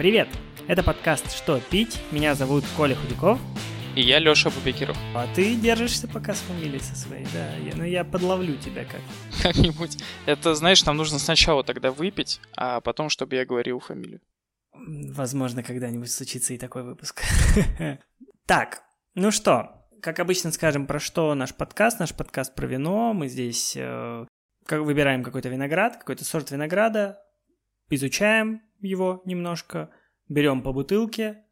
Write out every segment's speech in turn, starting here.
Привет! Это подкаст «Что пить?». Меня зовут Коля Худяков. И я Лёша Бубекиров. А ты держишься пока с фамилией со своей, да. Я, ну я подловлю тебя как. Как-нибудь. Это, знаешь, нам нужно сначала тогда выпить, а потом, чтобы я говорил фамилию. Возможно, когда-нибудь случится и такой выпуск. Так, ну что, как обычно скажем, про что наш подкаст. Наш подкаст про вино. Мы здесь э, как выбираем какой-то виноград, какой-то сорт винограда, изучаем его немножко, берем по бутылке,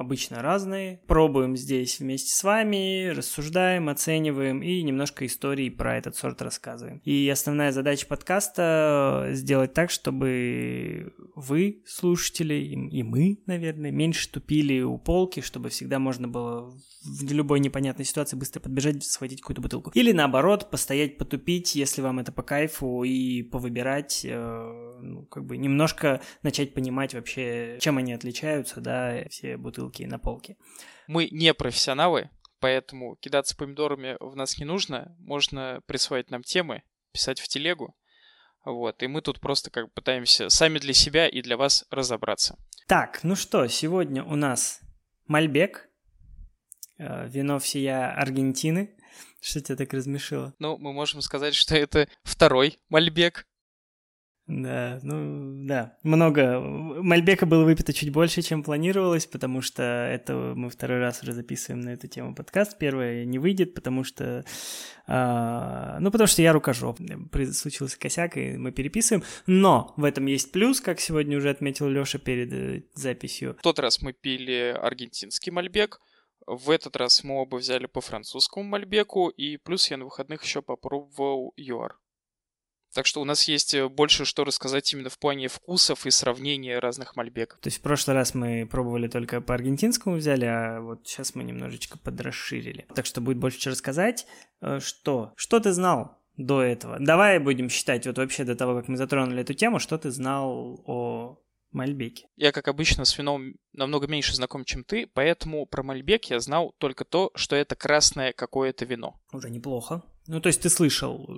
обычно разные. Пробуем здесь вместе с вами, рассуждаем, оцениваем и немножко истории про этот сорт рассказываем. И основная задача подкаста сделать так, чтобы вы, слушатели, и мы, наверное, меньше тупили у полки, чтобы всегда можно было в любой непонятной ситуации быстро подбежать, схватить какую-то бутылку. Или наоборот, постоять, потупить, если вам это по кайфу, и повыбирать, э, ну, как бы немножко начать понимать вообще, чем они отличаются, да, все бутылки на полке. Мы не профессионалы, поэтому кидаться помидорами в нас не нужно. Можно присваивать нам темы, писать в телегу. Вот, и мы тут просто как пытаемся сами для себя и для вас разобраться. Так, ну что, сегодня у нас Мальбек, э, вино всея Аргентины. Что тебя так размешило? Ну, мы можем сказать, что это второй Мальбек. Да, ну да, много. Мальбека было выпито чуть больше, чем планировалось, потому что это мы второй раз уже записываем на эту тему подкаст. Первое не выйдет, потому что, а, ну потому что я рукожоп. Случился косяк, и мы переписываем. Но в этом есть плюс, как сегодня уже отметил Лёша перед э, записью. В тот раз мы пили аргентинский мальбек, в этот раз мы оба взяли по французскому мальбеку, и плюс я на выходных еще попробовал ЮАР. Так что у нас есть э, больше что рассказать именно в плане вкусов и сравнения разных мальбеков. То есть в прошлый раз мы пробовали только по аргентинскому взяли, а вот сейчас мы немножечко подрасширили. Так что будет больше что рассказать. Э, что? Что ты знал до этого? Давай будем считать, вот вообще до того, как мы затронули эту тему, что ты знал о Мальбеке. Я, как обычно, с вином намного меньше знаком, чем ты, поэтому про Мальбек я знал только то, что это красное какое-то вино. Уже неплохо. Ну, то есть ты слышал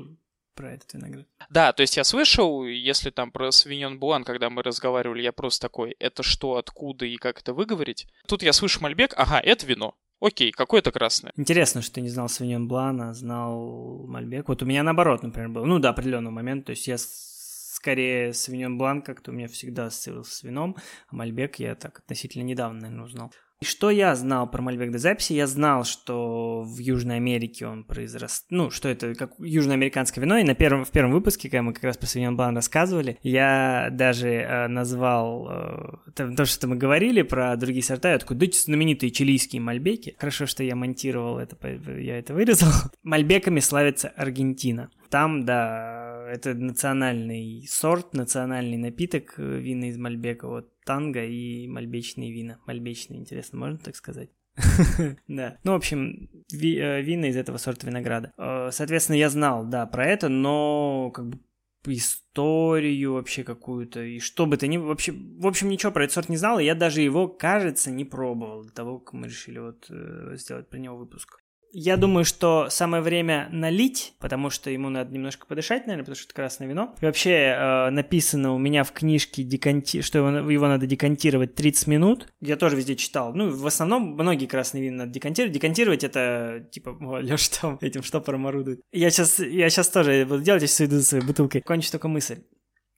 про этот виноград. Да, то есть я слышал, если там про Савиньон Блан, когда мы разговаривали, я просто такой, это что, откуда и как это выговорить? Тут я слышу Мальбек, ага, это вино. Окей, какое это красное? Интересно, что ты не знал Савиньон Блана, знал Мальбек. Вот у меня наоборот, например, был. Ну, до определенного момента. То есть я скорее Савиньон Блан как-то у меня всегда ассоциировался с вином, а Мальбек я так относительно недавно, наверное, узнал. И что я знал про Мальбек до записи? Я знал, что в Южной Америке он произрос... Ну, что это как южноамериканское вино. И на первом, в первом выпуске, когда мы как раз про Савиньон Блан рассказывали, я даже э, назвал э, то, то, что мы говорили про другие сорта. Я такой, да знаменитые чилийские мальбеки. Хорошо, что я монтировал это, я это вырезал. Мальбеками славится Аргентина. Там, да, это национальный сорт, национальный напиток э, вина из Мальбека. Вот танго и мальбечные вина. Мальбечные, интересно, можно так сказать? да. Ну, в общем, э, вина из этого сорта винограда. Э, соответственно, я знал, да, про это, но как бы историю вообще какую-то, и что бы то ни... Вообще, в общем, ничего про этот сорт не знал, и я даже его, кажется, не пробовал до того, как мы решили вот сделать про него выпуск. Я думаю, что самое время налить, потому что ему надо немножко подышать, наверное, потому что это красное вино. И вообще э, написано у меня в книжке, деканти... что его, его надо декантировать 30 минут. Я тоже везде читал. Ну, в основном многие красные вина надо декантировать. Декантировать это, типа, Леша там этим штопором орудует. Я сейчас, я сейчас тоже буду делать, я сейчас иду за своей бутылкой. Кончу только мысль.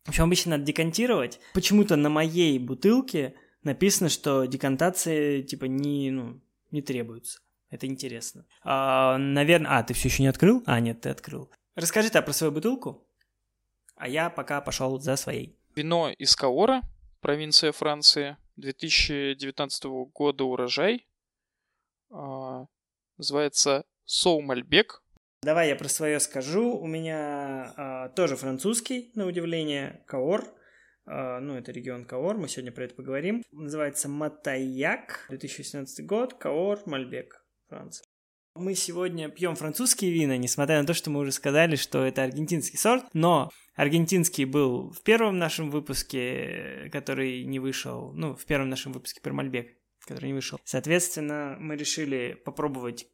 В общем, обычно надо декантировать. Почему-то на моей бутылке написано, что декантация, типа, не, ну, не требуется. Это интересно. А, наверное... А, ты все еще не открыл? А, нет, ты открыл. Расскажи ты про свою бутылку, а я пока пошел за своей. Вино из Каора, провинция Франции, 2019 года урожай. А, называется Соу Мальбек. Давай я про свое скажу. У меня а, тоже французский, на удивление, Каор. Uh, ну, это регион Каор, мы сегодня про это поговорим. Называется Матаяк, 2017 год, Каор, Мальбек. Франция. Мы сегодня пьем французские вина, несмотря на то, что мы уже сказали, что это аргентинский сорт, но аргентинский был в первом нашем выпуске, который не вышел, ну, в первом нашем выпуске про Мальбек, который не вышел. Соответственно, мы решили попробовать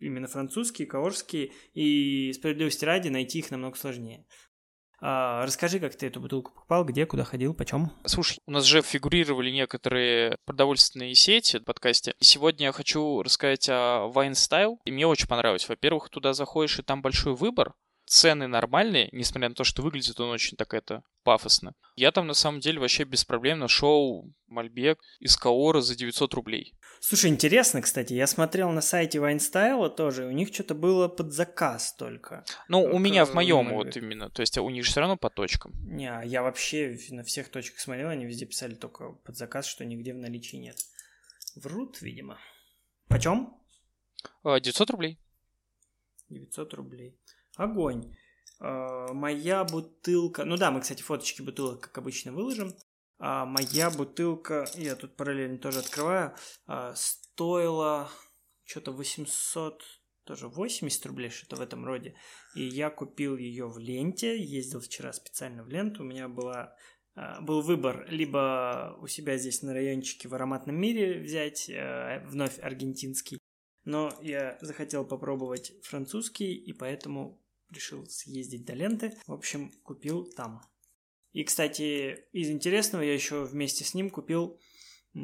именно французские, каорские, и справедливости ради найти их намного сложнее. А, расскажи, как ты эту бутылку покупал, где, куда ходил, почем? Слушай, у нас же фигурировали некоторые продовольственные сети в подкасте. И сегодня я хочу рассказать о Wine Style. И мне очень понравилось. Во-первых, туда заходишь, и там большой выбор цены нормальные, несмотря на то, что выглядит он очень так это пафосно. Я там на самом деле вообще без проблем нашел Мальбек из Каора за 900 рублей. Слушай, интересно, кстати, я смотрел на сайте Вайнстайла тоже, у них что-то было под заказ только. Ну, у меня в моем вот именно, то есть у них же все равно по точкам. Не, а я вообще на всех точках смотрел, они везде писали только под заказ, что нигде в наличии нет. Врут, видимо. Почем? 900 рублей. 900 рублей. Огонь. Uh, моя бутылка... Ну да, мы, кстати, фоточки бутылок, как обычно, выложим. Uh, моя бутылка, я тут параллельно тоже открываю, uh, стоила что-то 800, тоже 80 рублей, что-то в этом роде. И я купил ее в ленте, ездил вчера специально в ленту. У меня была был выбор либо у себя здесь на райончике в ароматном мире взять вновь аргентинский, но я захотел попробовать французский, и поэтому решил съездить до ленты. В общем, купил там. И, кстати, из интересного я еще вместе с ним купил...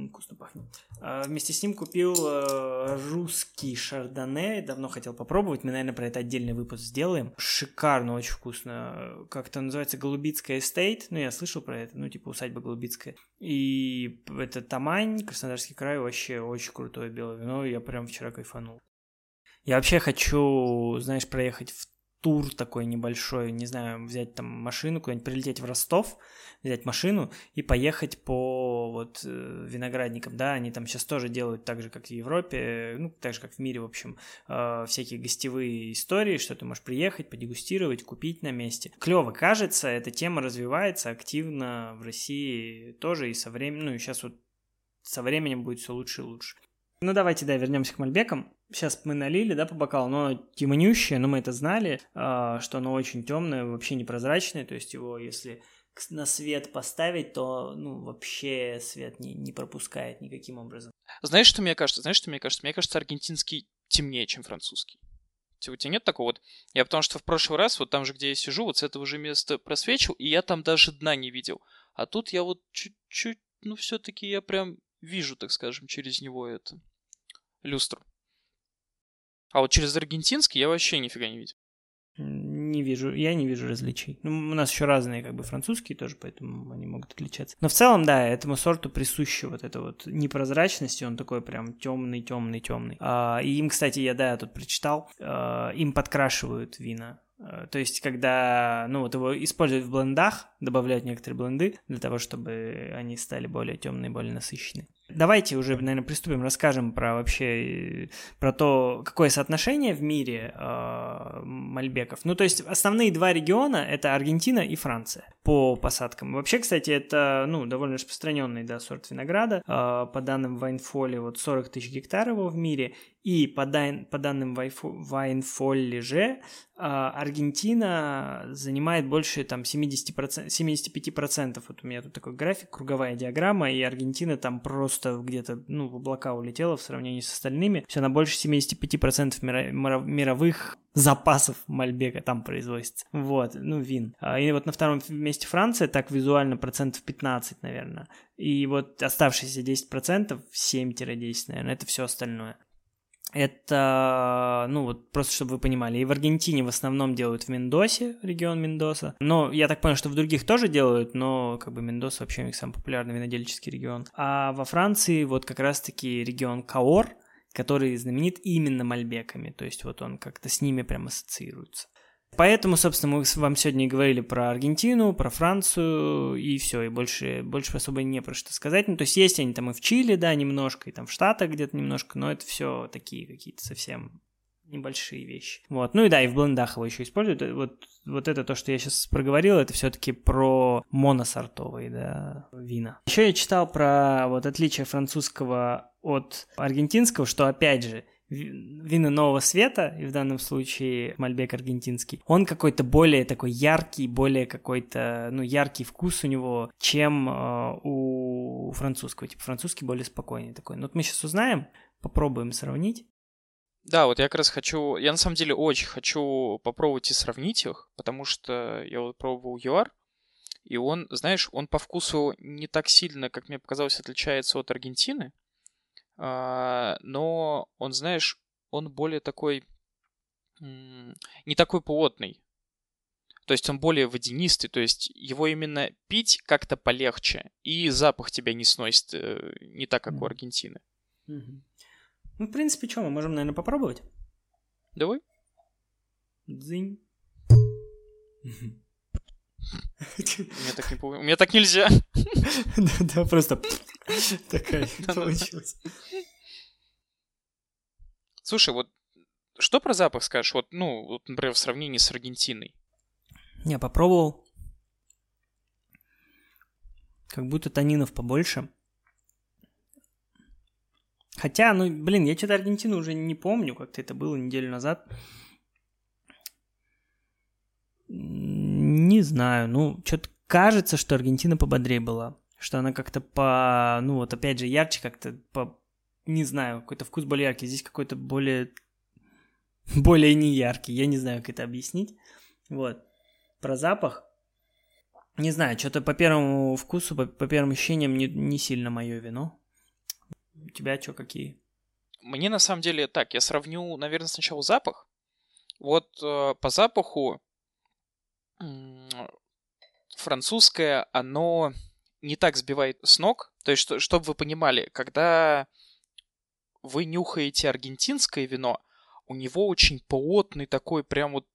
Вкусно пахнет. А, вместе с ним купил э, русский шардоне. Давно хотел попробовать. Мы, наверное, про это отдельный выпуск сделаем. Шикарно, очень вкусно. Как это называется? Голубицкая Estate. Ну, я слышал про это. Ну, типа усадьба Голубицкая. И это Тамань, Краснодарский край. Вообще очень крутое белое вино. Я прям вчера кайфанул. Я вообще хочу, знаешь, проехать в тур такой небольшой, не знаю, взять там машину, куда-нибудь прилететь в Ростов, взять машину и поехать по вот э, виноградникам, да, они там сейчас тоже делают так же, как в Европе, ну, так же, как в мире, в общем, э, всякие гостевые истории, что ты можешь приехать, подегустировать, купить на месте. Клево кажется, эта тема развивается активно в России тоже и со временем, ну, и сейчас вот со временем будет все лучше и лучше. Ну, давайте, да, вернемся к Мальбекам. Сейчас мы налили, да, по бокалу, но темнющее, но мы это знали, э, что оно очень темное, вообще непрозрачное, то есть его, если на свет поставить, то, ну, вообще свет не, не пропускает никаким образом. Знаешь, что мне кажется? Знаешь, что мне кажется? Мне кажется, аргентинский темнее, чем французский. У тебя нет такого вот? Я потому что в прошлый раз, вот там же, где я сижу, вот с этого же места просвечивал, и я там даже дна не видел. А тут я вот чуть-чуть, ну, все-таки я прям вижу, так скажем, через него это люстру. А вот через аргентинский я вообще нифига не видел. Не вижу, я не вижу различий. Ну, у нас еще разные, как бы, французские тоже, поэтому они могут отличаться. Но в целом, да, этому сорту присуща вот эта вот непрозрачность, он такой прям темный, темный, темный. А, и им, кстати, я, да, я тут прочитал, а, им подкрашивают вина. А, то есть, когда, ну, вот его используют в блендах, добавляют некоторые бленды для того, чтобы они стали более темные, более насыщенные. Давайте уже, наверное, приступим, расскажем про вообще про то, какое соотношение в мире э, мальбеков. Ну, то есть основные два региона это Аргентина и Франция по посадкам. Вообще, кстати, это ну довольно распространенный да, сорт винограда. Э, по данным Вайнфоли, вот 40 тысяч гектаров его в мире. И по, дан, по данным Вайнфолли же э, Аргентина занимает больше там 70%, 75%. Вот у меня тут такой график, круговая диаграмма, и Аргентина там просто где-то, ну, в облака улетела в сравнении с остальными. Все, на больше 75% мира- мировых запасов Мальбека там производится. Вот, ну, вин. А, и вот на втором месте Франция, так визуально процентов 15, наверное. И вот оставшиеся 10%, 7-10, наверное, это все остальное. Это, ну вот просто чтобы вы понимали, и в Аргентине в основном делают в Мендосе, регион Мендоса. Но я так понял, что в других тоже делают, но как бы Мендоса вообще у них самый популярный винодельческий регион. А во Франции вот как раз-таки регион Каор, который знаменит именно мальбеками, то есть вот он как-то с ними прям ассоциируется. Поэтому, собственно, мы вам сегодня и говорили про Аргентину, про Францию, и все, и больше, больше особо не про что сказать. Ну, то есть есть они там и в Чили, да, немножко, и там в Штатах где-то немножко, но это все такие какие-то совсем небольшие вещи. Вот. Ну и да, и в блендах его еще используют. Вот, вот это то, что я сейчас проговорил, это все-таки про моносортовые да, вина. Еще я читал про вот отличие французского от аргентинского, что опять же вина нового света, и в данном случае Мальбек аргентинский, он какой-то более такой яркий, более какой-то, ну, яркий вкус у него, чем э, у французского. Типа французский более спокойный такой. Ну, вот мы сейчас узнаем, попробуем сравнить. Да, вот я как раз хочу... Я на самом деле очень хочу попробовать и сравнить их, потому что я вот пробовал ЮАР, и он, знаешь, он по вкусу не так сильно, как мне показалось, отличается от Аргентины, но он, знаешь, он более такой... Не такой плотный. То есть он более водянистый, то есть его именно пить как-то полегче, и запах тебя не сносит э, не так, как у Аргентины. Ну, в принципе, что, мы можем, наверное, попробовать? Давай. Дзынь. Мне так не У меня так нельзя. Да, просто такая получилась. Слушай, вот что про запах скажешь? Вот, ну, вот, например, в сравнении с Аргентиной. Я попробовал. Как будто танинов побольше. Хотя, ну, блин, я что-то Аргентину уже не помню, как-то это было неделю назад. Не знаю, ну, что-то кажется, что Аргентина пободрее была. Что она как-то по, ну, вот опять же, ярче как-то по, не знаю, какой-то вкус более яркий. Здесь какой-то более, более неяркий. Я не знаю, как это объяснить. Вот. Про запах. Не знаю, что-то по первому вкусу, по, по первым ощущениям не, не сильно мое вино. У тебя что, какие? Мне на самом деле так, я сравню, наверное, сначала запах. Вот э, по запаху э, французское, оно не так сбивает с ног. То есть, что, чтобы вы понимали, когда вы нюхаете аргентинское вино, у него очень плотный такой прям вот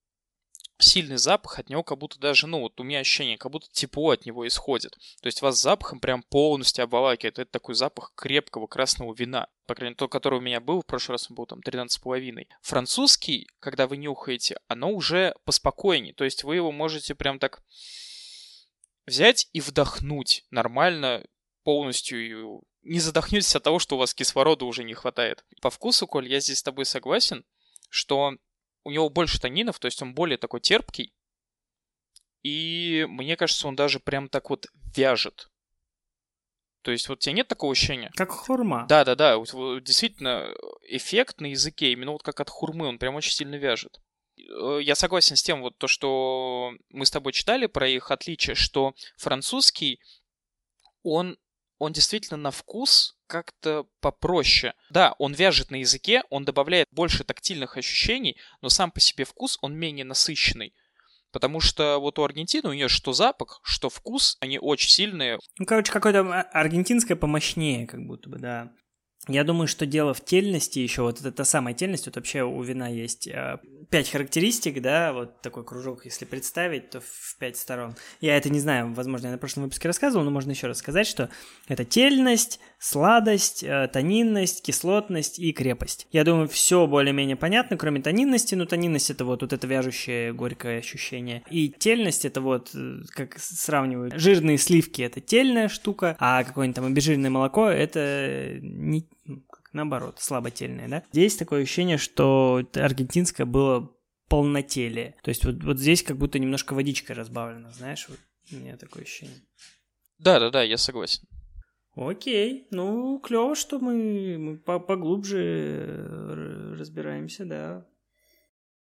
сильный запах, от него как будто даже, ну, вот у меня ощущение, как будто тепло от него исходит. То есть вас запахом прям полностью обволакивает. Это такой запах крепкого красного вина. По крайней мере, тот, который у меня был, в прошлый раз он был там 13,5. Французский, когда вы нюхаете, оно уже поспокойнее. То есть вы его можете прям так взять и вдохнуть нормально, полностью не задохнетесь от того, что у вас кислорода уже не хватает. По вкусу, Коль, я здесь с тобой согласен, что у него больше танинов, то есть он более такой терпкий. И мне кажется, он даже прям так вот вяжет. То есть вот у тебя нет такого ощущения? Как хурма. Да-да-да, действительно эффект на языке, именно вот как от хурмы, он прям очень сильно вяжет. Э, я согласен с тем, вот то, что мы с тобой читали про их отличие, что французский, он он действительно на вкус как-то попроще. Да, он вяжет на языке, он добавляет больше тактильных ощущений, но сам по себе вкус, он менее насыщенный. Потому что вот у Аргентины у нее что запах, что вкус, они очень сильные. Ну, короче, какое-то а, аргентинское помощнее, как будто бы, да. Я думаю, что дело в тельности еще, вот это та самая тельность, вот вообще у вина есть э, пять характеристик, да, вот такой кружок, если представить, то в пять сторон. Я это не знаю, возможно, я на прошлом выпуске рассказывал, но можно еще раз сказать, что это тельность, сладость, э, тонинность, кислотность и крепость. Я думаю, все более-менее понятно, кроме тонинности, но тонинность это вот, вот это вяжущее горькое ощущение. И тельность это вот, э, как сравнивают, жирные сливки это тельная штука, а какое-нибудь там обезжиренное молоко это не, ну, наоборот, слаботельное, да? Здесь такое ощущение, что аргентинское было полнотелие. То есть вот, вот здесь как будто немножко водичкой разбавлено, знаешь, вот у меня такое ощущение. Да-да-да, я согласен. Окей, ну клево, что мы, мы поглубже разбираемся, да.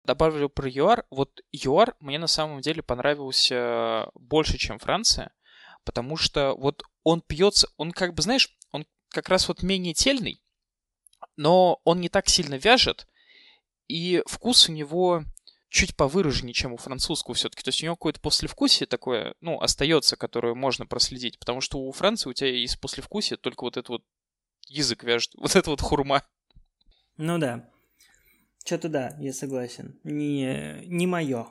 Добавлю про ЮАР. Вот ЮАР мне на самом деле понравился больше, чем Франция, потому что вот он пьется, он как бы, знаешь, он как раз вот менее тельный, но он не так сильно вяжет, и вкус у него чуть повыраженнее, чем у французского все-таки. То есть у него какое-то послевкусие такое, ну, остается, которое можно проследить. Потому что у Франции у тебя есть послевкусие, только вот это вот язык вяжет, вот это вот хурма. Ну да. Что-то да, я согласен. Не, не мое.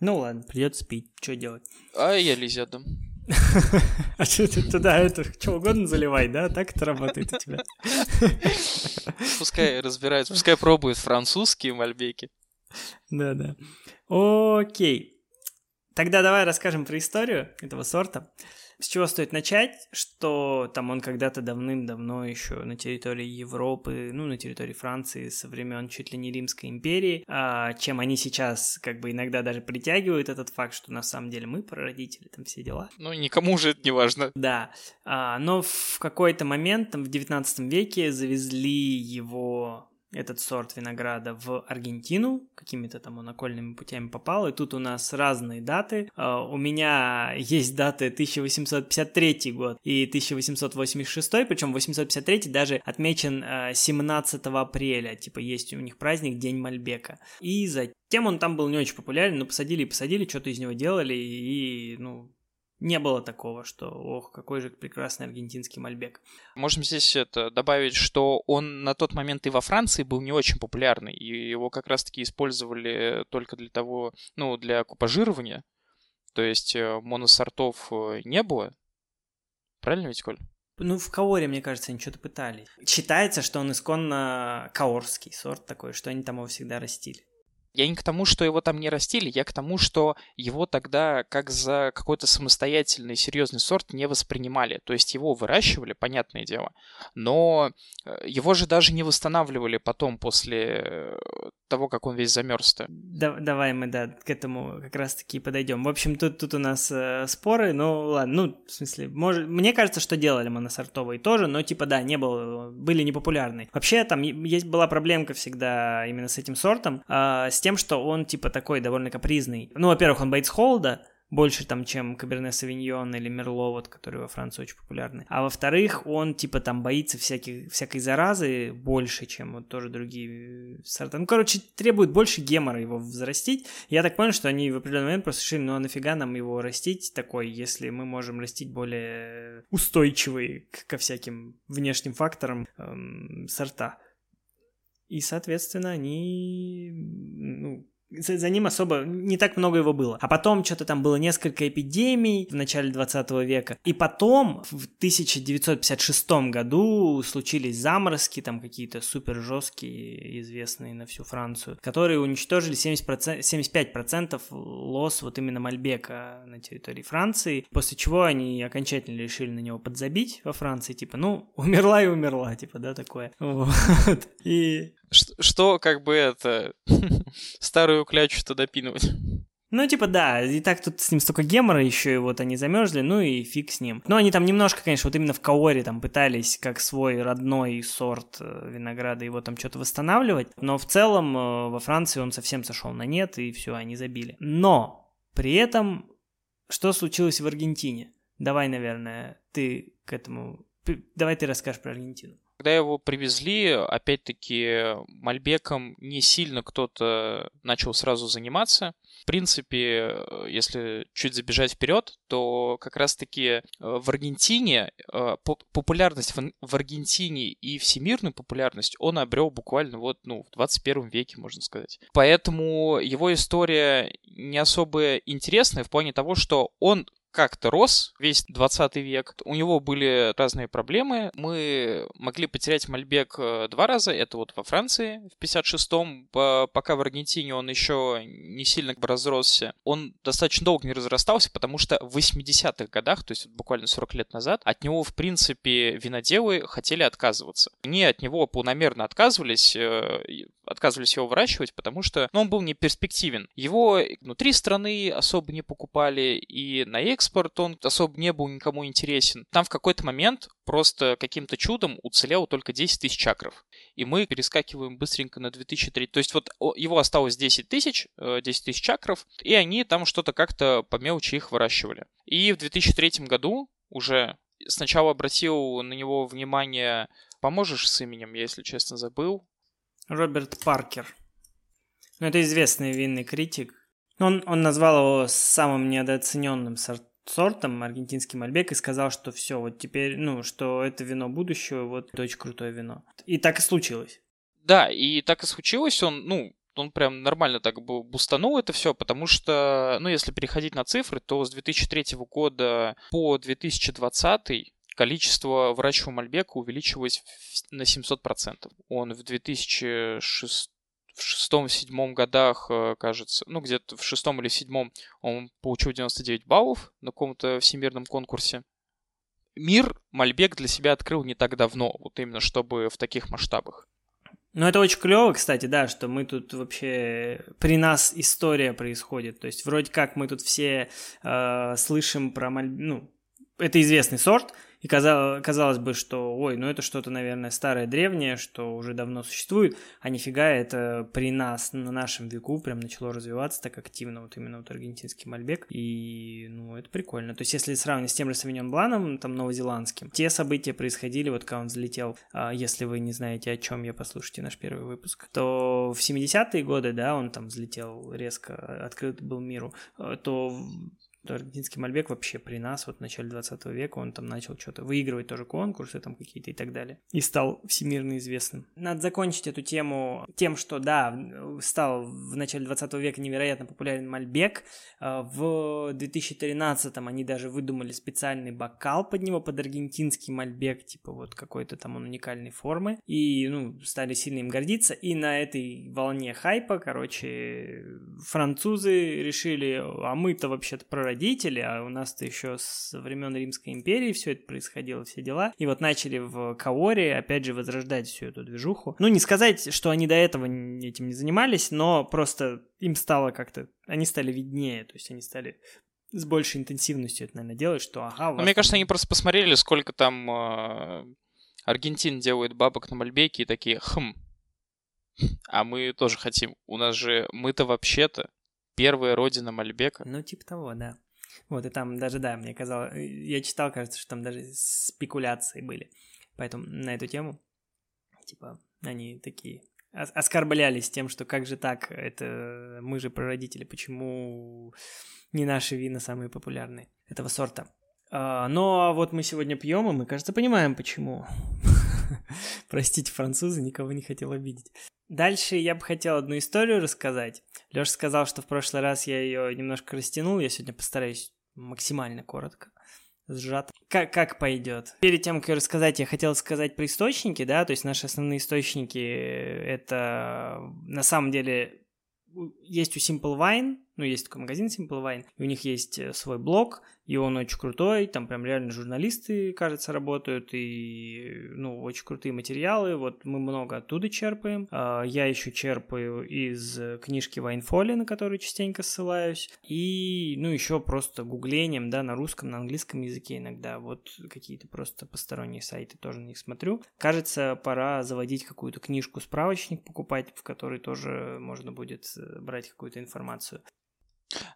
Ну ладно, придется пить. Что делать? А я Лизе отдам. А что ты туда это что угодно заливай, да? Так это работает у тебя. Пускай разбирается, пускай пробует французские мальбеки. Да-да. Окей. Тогда давай расскажем про историю этого сорта. С чего стоит начать, что там он когда-то давным-давно еще на территории Европы, ну, на территории Франции со времен чуть ли не Римской империи, а чем они сейчас как бы иногда даже притягивают этот факт, что на самом деле мы прародители, там все дела. Ну, никому же это не важно. Да, а, но в какой-то момент, там, в 19 веке завезли его этот сорт винограда в Аргентину, какими-то там он окольными путями попал, и тут у нас разные даты. А, у меня есть даты 1853 год и 1886, причем 853 даже отмечен 17 а, апреля, типа есть у них праздник День Мальбека. И затем он там был не очень популярен, но посадили и посадили, что-то из него делали, и, ну, не было такого, что ох, какой же прекрасный аргентинский мальбек. Можем здесь это добавить, что он на тот момент и во Франции был не очень популярный, и его как раз-таки использовали только для того, ну, для купажирования, то есть э, моносортов э, не было. Правильно ведь, Коль? Ну, в Каоре, мне кажется, они что-то пытались. Считается, что он исконно каорский сорт такой, что они там его всегда растили. Я не к тому, что его там не растили, я к тому, что его тогда как за какой-то самостоятельный серьезный сорт не воспринимали. То есть его выращивали, понятное дело, но э, его же даже не восстанавливали потом после э, того, как он весь замерз -то. Да, давай мы, да, к этому как раз-таки подойдем. В общем, тут, тут у нас э, споры, ну ладно, ну, в смысле, может, мне кажется, что делали моносортовые тоже, но типа, да, не было, были непопулярны. Вообще, там есть была проблемка всегда именно с этим сортом, э, с тем, что он, типа, такой довольно капризный. Ну, во-первых, он боится холода, больше там, чем Каберне Савиньон или Мерло, вот, которые во Франции очень популярны. А во-вторых, он типа там боится всяких, всякой заразы больше, чем вот тоже другие сорта. Ну, короче, требует больше гемора его взрастить. Я так понял, что они в определенный момент просто решили, ну а нафига нам его растить такой, если мы можем растить более устойчивые ко всяким внешним факторам эм, сорта. И, соответственно, они ну, за, за ним особо не так много его было. А потом что-то там было несколько эпидемий в начале 20 века. И потом в 1956 году случились заморозки, там какие-то супер жесткие, известные на всю Францию, которые уничтожили 70%, 75% лос вот именно Мальбека на территории Франции, после чего они окончательно решили на него подзабить во Франции, типа, ну, умерла и умерла, типа, да, такое. Вот. И что, что как бы это старую клячу-то допинывать. Ну, типа, да, и так тут с ним столько гемора еще, и вот они замерзли, ну и фиг с ним. Но они там немножко, конечно, вот именно в Каоре там пытались, как свой родной сорт э, винограда, его там что-то восстанавливать. Но в целом э, во Франции он совсем сошел на нет, и все, они забили. Но при этом, что случилось в Аргентине? Давай, наверное, ты к этому... Давай ты расскажешь про Аргентину. Когда его привезли, опять-таки, Мальбеком не сильно кто-то начал сразу заниматься. В принципе, если чуть забежать вперед, то как раз-таки э, в Аргентине э, популярность в Аргентине и всемирную популярность он обрел буквально вот, ну, в 21 веке, можно сказать. Поэтому его история не особо интересная в плане того, что он как-то рос весь 20 век. У него были разные проблемы. Мы могли потерять Мальбек э, два раза. Это вот во Франции в 56-м. Пока в Аргентине он еще не сильно разросся. Он достаточно долго не разрастался, потому что в 80-х годах, то есть буквально 40 лет назад, от него, в принципе, виноделы хотели отказываться. Они от него полномерно отказывались, э, отказывались его выращивать, потому что ну, он был не перспективен. Его внутри страны особо не покупали, и на экспорт он особо не был никому интересен. Там в какой-то момент просто каким-то чудом уцелело только 10 тысяч чакров. И мы перескакиваем быстренько на 2003. То есть вот его осталось 10 тысяч, 10 э, тысяч чакров, и они там что-то как-то по мелочи их выращивали. И в 2003 году уже сначала обратил на него внимание Поможешь с именем, я, если честно, забыл. Роберт Паркер. Ну, это известный винный критик. Он, он назвал его самым недооцененным сорт, сортом аргентинский мальбек и сказал, что все, вот теперь, ну, что это вино будущего, вот это очень крутое вино. И так и случилось. Да, и так и случилось. Он, ну, он прям нормально так бустанул это все, потому что, ну, если переходить на цифры, то с 2003 года по 2020 количество выращиваемого мальбека увеличилось на 700%. Он в 2006 в шестом-седьмом годах, э, кажется, ну, где-то в шестом или седьмом он получил 99 баллов на каком-то всемирном конкурсе. Мир Мальбек для себя открыл не так давно, вот именно чтобы в таких масштабах. Ну, это очень клево, кстати, да, что мы тут вообще при нас история происходит. То есть, вроде как мы тут все э, слышим про Маль... ну, это известный сорт, И казалось, казалось бы, что, ой, ну это что-то, наверное, старое, древнее, что уже давно существует, а нифига это при нас, на нашем веку прям начало развиваться так активно, вот именно вот аргентинский мальбек, и, ну, это прикольно. То есть, если сравнивать с тем же Савиньон Бланом, там, новозеландским, те события происходили, вот когда он взлетел, а, если вы не знаете, о чем я, послушайте наш первый выпуск, то в 70-е годы, да, он там взлетел резко, открыт был миру, э, то аргентинский Мальбек вообще при нас, вот в начале 20 века, он там начал что-то выигрывать тоже конкурсы там какие-то и так далее. И стал всемирно известным. Надо закончить эту тему тем, что, да, стал в начале 20 века невероятно популярен Мальбек. А, в 2013-м они даже выдумали специальный бокал под него, под аргентинский Мальбек, типа вот какой-то там он уникальной формы. И, ну, стали сильно им гордиться. И на этой волне хайпа, короче, французы решили, а мы-то вообще-то прородили родители, а у нас-то еще с времен Римской империи все это происходило, все дела. И вот начали в Каоре, опять же, возрождать всю эту движуху. Ну, не сказать, что они до этого этим не занимались, но просто им стало как-то, они стали виднее, то есть они стали с большей интенсивностью это, наверное, делать, что ага... Ну, мне кажется, они просто посмотрели, сколько там э, Аргентин делает бабок на Мальбеке и такие, хм, а мы тоже хотим. У нас же, мы-то вообще-то первая родина Мальбека. Ну, типа того, да. Вот, и там даже, да, мне казалось, я читал, кажется, что там даже спекуляции были. Поэтому на эту тему, типа, они такие оскорблялись тем, что как же так, это мы же прародители, почему не наши вина самые популярные этого сорта. А, но вот мы сегодня пьем, и мы, кажется, понимаем, почему. Простите, французы, никого не хотел обидеть. Дальше я бы хотел одну историю рассказать. Леша сказал, что в прошлый раз я ее немножко растянул, я сегодня постараюсь максимально коротко сжат. Как, как пойдет? Перед тем, как рассказать, я хотел сказать про источники, да, то есть наши основные источники это на самом деле есть у Simple Wine, ну, есть такой магазин Simple Wine, и у них есть э, свой блог, и он очень крутой, там прям реально журналисты, кажется, работают, и, ну, очень крутые материалы, вот мы много оттуда черпаем, а, я еще черпаю из книжки Вайнфоли, на которую частенько ссылаюсь, и, ну, еще просто гуглением, да, на русском, на английском языке иногда, вот какие-то просто посторонние сайты тоже на них смотрю. Кажется, пора заводить какую-то книжку, справочник покупать, в которой тоже можно будет э, брать какую-то информацию.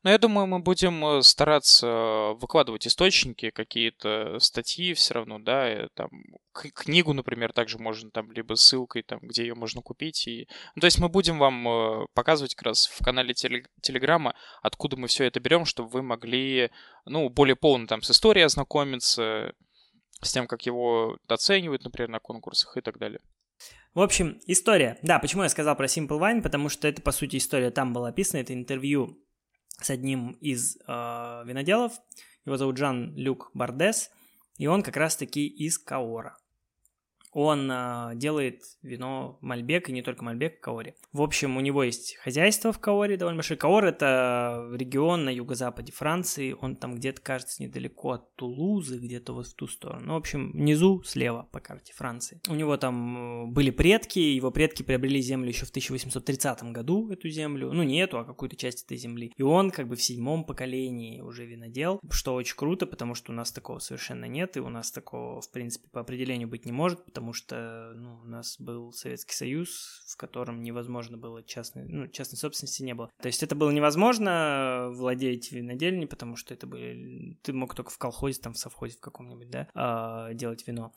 Но я думаю, мы будем э, стараться выкладывать источники, какие-то статьи все равно, да, э, там, книгу, например, также можно там либо ссылкой, там, где ее можно купить. И... Ну, то есть мы будем вам э, показывать как раз в канале Телеграма, откуда мы все это берем, чтобы вы могли, ну, более полно там с историей ознакомиться, с тем, как его оценивают, например, на конкурсах и так далее. В общем, история. Да, почему я сказал про Simple Wine? Потому что это, по сути, история там была описана. Это интервью с одним из э, виноделов. Его зовут Жан Люк Бардес, и он как раз-таки из Каора. Он э, делает вино Мальбек, и не только Мальбек, Каори. В общем, у него есть хозяйство в Каоре довольно большое. Каор – это регион на юго-западе Франции. Он там где-то, кажется, недалеко от Тулузы, где-то вот в ту сторону. Ну, в общем, внизу слева по карте Франции. У него там э, были предки, его предки приобрели землю еще в 1830 году, эту землю. Ну, не эту, а какую-то часть этой земли. И он как бы в седьмом поколении уже винодел, что очень круто, потому что у нас такого совершенно нет, и у нас такого, в принципе, по определению быть не может, потому потому что ну, у нас был Советский Союз, в котором невозможно было частной, ну, частной собственности не было. То есть это было невозможно владеть винодельней, потому что это были... Ты мог только в колхозе, там в совхозе в каком-нибудь, да, а, делать вино.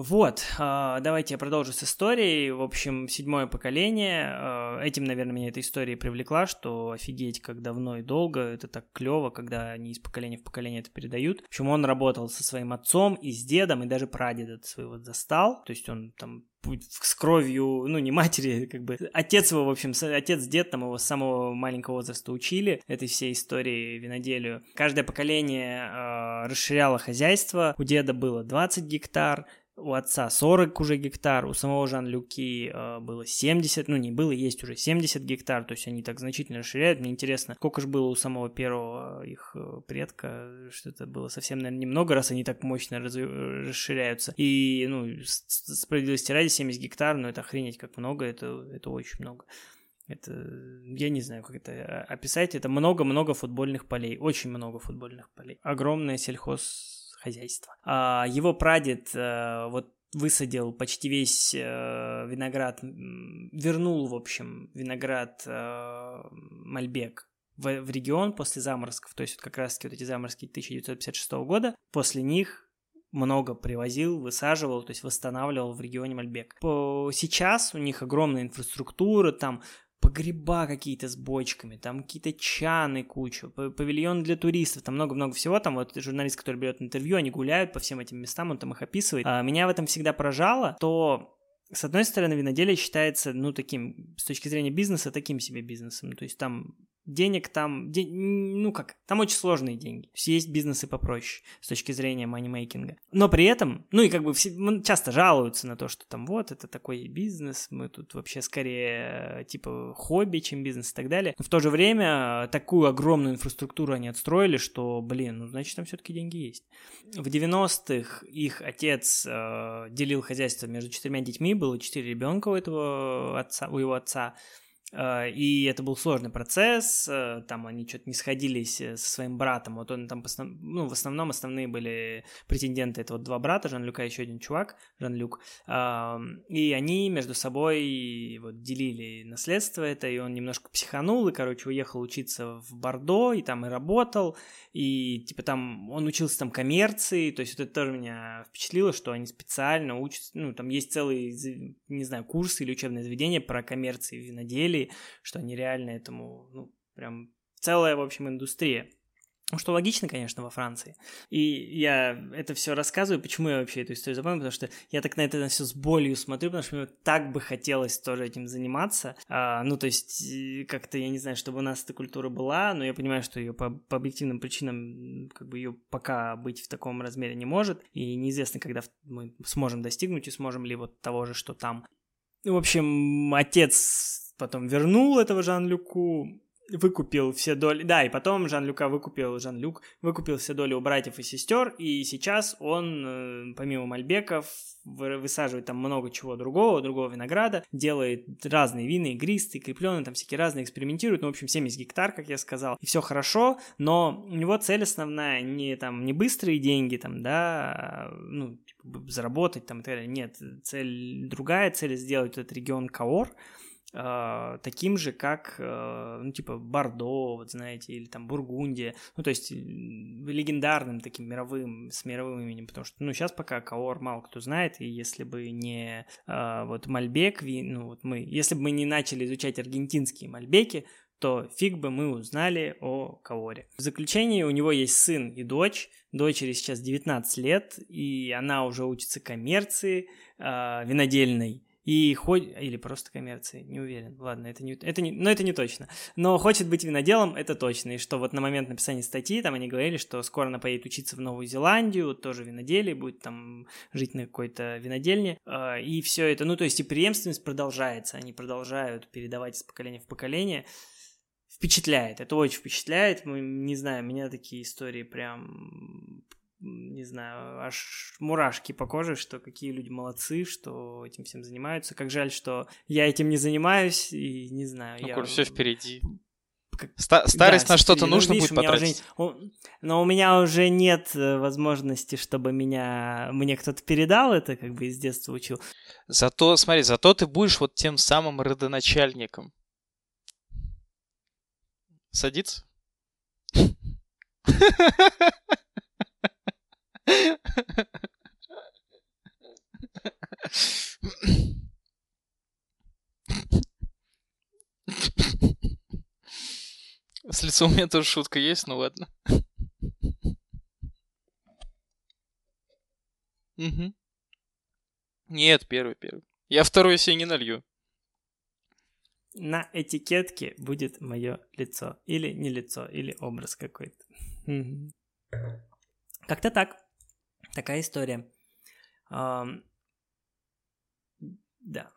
Вот, а, давайте я продолжу с историей. В общем, седьмое поколение. А, этим, наверное, меня эта история привлекла, что офигеть, как давно и долго. Это так клево, когда они из поколения в поколение это передают. В общем, он работал со своим отцом и с дедом, и даже прадеда своего застал. То есть он там с кровью, ну, не матери, как бы, отец его, в общем, отец, дед там его с самого маленького возраста учили этой всей истории виноделию. Каждое поколение э, расширяло хозяйство. У деда было 20 гектар, у отца 40 уже гектар, у самого Жан-Люки э, было 70, ну не было, есть уже 70 гектар, то есть они так значительно расширяют. Мне интересно, сколько же было у самого первого их э, предка, что это было совсем, наверное, немного, раз они так мощно раз, расширяются. И, ну, справедливости ради 70 гектар, ну это охренеть как много, это, это очень много. Это, я не знаю, как это описать, это много-много футбольных полей, очень много футбольных полей. Огромное сельхоз хозяйства. А, его прадед э, вот высадил почти весь э, виноград, вернул, в общем, виноград э, Мальбек в, в регион после заморозков, то есть вот как раз-таки вот эти заморозки 1956 года, после них много привозил, высаживал, то есть восстанавливал в регионе Мальбек. Сейчас у них огромная инфраструктура, там погреба какие-то с бочками, там какие-то чаны кучу, павильон для туристов, там много-много всего, там вот журналист, который берет интервью, они гуляют по всем этим местам, он там их описывает. А меня в этом всегда поражало, то с одной стороны, виноделие считается, ну, таким, с точки зрения бизнеса, таким себе бизнесом. То есть там денег там, де, ну как, там очень сложные деньги. Есть бизнесы попроще с точки зрения манимейкинга. Но при этом, ну и как бы все часто жалуются на то, что там вот, это такой бизнес, мы тут вообще скорее типа хобби, чем бизнес и так далее. Но в то же время такую огромную инфраструктуру они отстроили, что, блин, ну значит там все-таки деньги есть. В 90-х их отец э, делил хозяйство между четырьмя детьми, было четыре ребенка у этого отца, у его отца. Э, и это был сложный процесс, э, там они что-то не сходились э, со своим братом, вот он там, ну, в основном основные были претенденты, это вот два брата, Жан-Люка и еще один чувак, Жан-Люк, и они между собой вот делили наследство это, и он немножко психанул, и, короче, уехал учиться в Бордо, и там и работал, и, типа, там он учился там коммерции, то есть вот это тоже меня впечатлило, что они специально учатся, ну, там есть целый, не знаю, курс или учебное заведение про коммерции виноделия, изделий, что они реально этому, ну, прям целая, в общем, индустрия. Ну, что логично, конечно, во Франции. И я это все рассказываю, почему я вообще эту историю запомнил, потому что я так на это на все с болью смотрю, потому что мне так бы хотелось тоже этим заниматься. А, ну, то есть, как-то, я не знаю, чтобы у нас эта культура была, но я понимаю, что ее по, по объективным причинам, как бы ее пока быть в таком размере не может, и неизвестно, когда мы сможем достигнуть и сможем ли вот того же, что там. В общем, отец потом вернул этого Жан-Люку, выкупил все доли, да, и потом Жан-Люка выкупил, Жан-Люк выкупил все доли у братьев и сестер, и сейчас он, э, помимо мальбеков, высаживает там много чего другого, другого винограда, делает разные вины, игристые, крепленые, там всякие разные, экспериментирует, ну, в общем, 70 гектар, как я сказал, и все хорошо, но у него цель основная не там, не быстрые деньги, там, да, а, ну, типа, заработать там и так далее, нет, цель другая, цель сделать этот регион Каор, э, таким же, как, э, ну, типа, Бордо, вот знаете, или там Бургундия, ну, то есть легендарным таким мировым, с мировым именем, потому что, ну, сейчас пока Каор мало кто знает, и если бы не э, вот Мальбек, ну, вот мы, если бы мы не начали изучать аргентинские Мальбеки, то фиг бы мы узнали о Каоре. В заключение у него есть сын и дочь. Дочери сейчас 19 лет, и она уже учится коммерции э, винодельной и хоть... Или просто коммерции, не уверен. Ладно, это не... Это не... Но это не точно. Но хочет быть виноделом, это точно. И что вот на момент написания статьи, там они говорили, что скоро она поедет учиться в Новую Зеландию, тоже виноделие, будет там жить на какой-то винодельне. А, и все это, ну, то есть и преемственность продолжается. Они продолжают передавать из поколения в поколение впечатляет, это очень впечатляет. Мы, не знаю, меня такие истории прям не знаю, аж мурашки по коже, что какие люди молодцы, что этим всем занимаются. Как жаль, что я этим не занимаюсь, и не знаю. Ну, я... все впереди. Как... Старость да, на что-то ну, нужно видишь, будет потратить. Уже... Но у меня уже нет э, возможности, чтобы меня мне кто-то передал это, как бы из детства учил. Зато, смотри, зато ты будешь вот тем самым родоначальником. Садиться? С лицом у меня тоже шутка есть, ну ладно. Угу. Нет, первый, первый. Я второй себе не налью. На этикетке будет мое лицо. Или не лицо, или образ какой-то. Как-то так. Такая история. Um, да.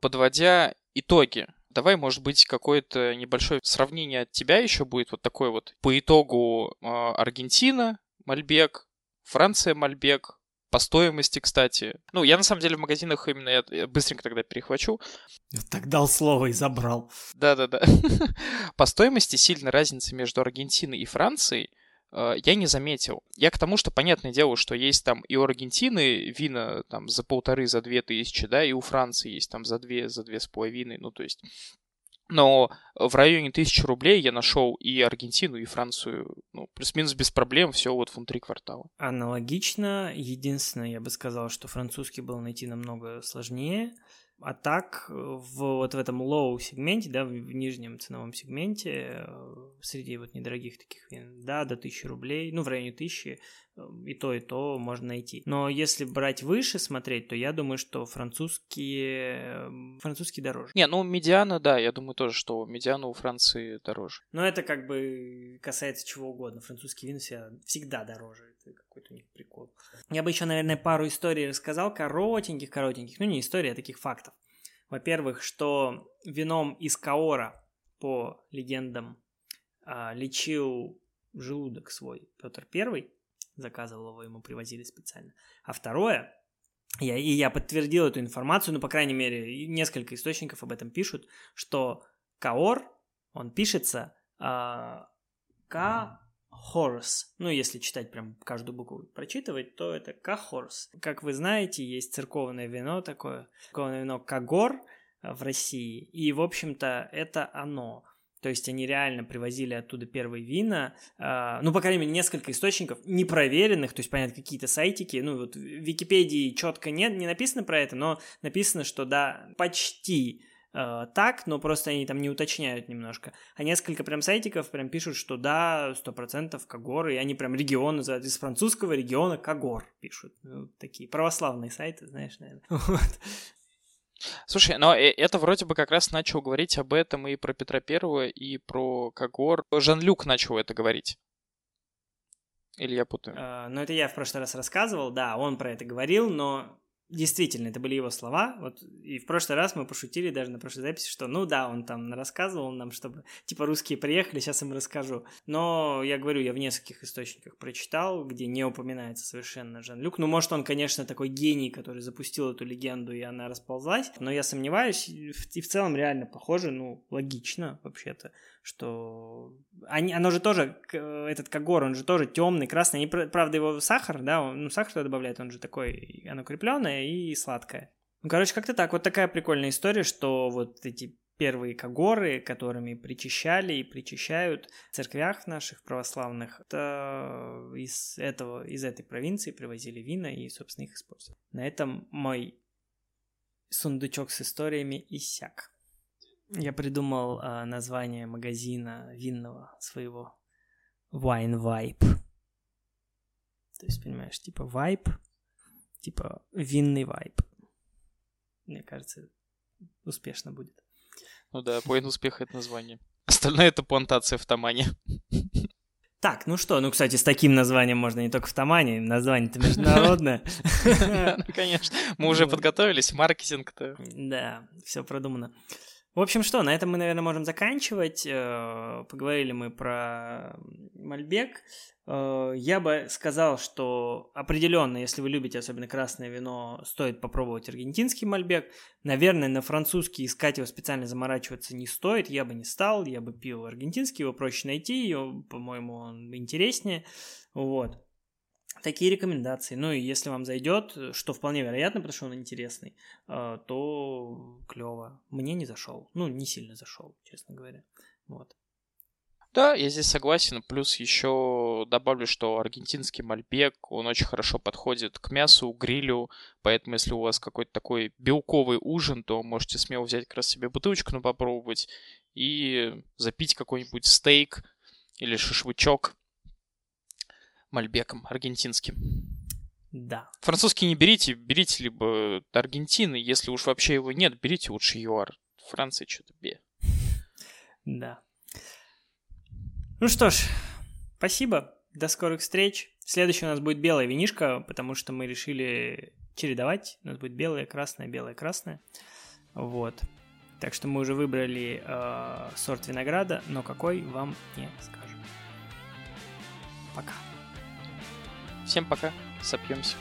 Подводя итоги, давай, может быть, какое-то небольшое сравнение от тебя еще будет вот такое вот. По итогу э, Аргентина, Мальбек, Франция, Мальбек, по стоимости, кстати. Ну, я на самом деле в магазинах именно я, я быстренько тогда перехвачу. Так дал слово и забрал. Да-да-да. По стоимости сильно разница между Аргентиной и Францией я не заметил. Я к тому, что понятное дело, что есть там и у Аргентины вина там за полторы, за две тысячи, да, и у Франции есть там за две, за две с половиной, ну то есть но в районе тысячи рублей я нашел и Аргентину, и Францию, ну, плюс-минус без проблем, все вот внутри квартала. Аналогично. Единственное, я бы сказал, что французский был найти намного сложнее. А так, в, вот в этом low сегменте, да, в, в нижнем ценовом сегменте, э, среди вот недорогих таких вин, да, до 1000 рублей, ну, в районе 1000, э, и то, и то можно найти. Но если брать выше смотреть, то я думаю, что французские, французские дороже. Не, ну, медиана, да, я думаю тоже, что медиана у Франции дороже. Но это как бы касается чего угодно. Французские вина всегда дороже. Это какой-то у них. Я бы еще, наверное, пару историй рассказал, коротеньких-коротеньких. Ну, не истории, а таких фактов. Во-первых, что вином из Каора, по легендам, а, лечил желудок свой Петр Первый, заказывал его, ему привозили специально. А второе, я, и я подтвердил эту информацию, ну, по крайней мере, несколько источников об этом пишут, что Каор, он пишется э, К Хорс. Ну, если читать прям каждую букву прочитывать, то это Кахорс. Как вы знаете, есть церковное вино такое, церковное вино Кагор в России. И, в общем-то, это оно. То есть они реально привозили оттуда первые вина, э, ну, по крайней мере, несколько источников, непроверенных, то есть, понятно, какие-то сайтики, ну, вот в Википедии четко нет, не написано про это, но написано, что, да, почти э, так, но просто они там не уточняют немножко. А несколько прям сайтиков прям пишут, что да, сто процентов Кагор, и они прям регион называют, из французского региона Кагор пишут. Ну, такие православные сайты, знаешь, наверное. Вот. Слушай, но э, это вроде бы как раз начал говорить об этом и про Петра Первого, и про Кагор. Жан-Люк начал это говорить. Или я путаю? Uh, ну, это я в прошлый раз рассказывал, да, он про это говорил, но Действительно, это были его слова. Вот и в прошлый раз мы пошутили даже на прошлой записи, что ну да, он там рассказывал нам, чтобы типа русские приехали, сейчас им расскажу. Но я говорю, я в нескольких источниках прочитал, где не упоминается совершенно Жан-Люк. Ну, может, он, конечно, такой гений, который запустил эту легенду, и она расползлась, но я сомневаюсь, и в целом реально похоже, ну, логично вообще-то что они, оно же тоже, этот Кагор, он же тоже темный, красный, они, правда, его сахар, да, он, ну, сахар туда добавляет, он же такой, оно крепленное и сладкое. Ну, короче, как-то так, вот такая прикольная история, что вот эти первые когоры, которыми причащали и причащают в церквях наших православных, это из этого, из этой провинции привозили вина и, собственно, их использовали. На этом мой сундучок с историями иссяк. Я придумал э, название магазина винного своего. Wine Vibe. То есть, понимаешь, типа vibe, типа винный вайб. Мне кажется, успешно будет. Ну да, поинт успеха это название. Остальное это плантация в Тамане. Так, ну что, ну, кстати, с таким названием можно не только в Тамане, название-то международное. Ну, конечно, мы уже подготовились, маркетинг-то. Да, все продумано. В общем, что, на этом мы, наверное, можем заканчивать. Э, поговорили мы про Мальбек. Э, я бы сказал, что определенно, если вы любите особенно красное вино, стоит попробовать аргентинский Мальбек. Наверное, на французский искать его специально заморачиваться не стоит. Я бы не стал, я бы пил аргентинский, его проще найти, его, по-моему, он интереснее. Вот. Такие рекомендации. Ну и если вам зайдет, что вполне вероятно, потому что он интересный, э, то клево. Мне не зашел. Ну, не сильно зашел, честно говоря. Вот. Да, я здесь согласен. Плюс еще добавлю, что аргентинский мальбек, он очень хорошо подходит к мясу, грилю. Поэтому, если у вас какой-то такой белковый ужин, то можете смело взять как раз себе бутылочку, ну, попробовать и запить какой-нибудь стейк или шашлычок мальбеком аргентинским. Да. Французский не берите, берите либо Аргентины, если уж вообще его нет, берите лучше ЮАР. Франция что-то бе. Да. Ну что ж, спасибо, до скорых встреч. Следующий у нас будет белая винишка, потому что мы решили чередовать. У нас будет белая, красная, белая, красная. Вот. Так что мы уже выбрали э, сорт винограда, но какой вам не скажем. Пока. Всем пока, сопьемся.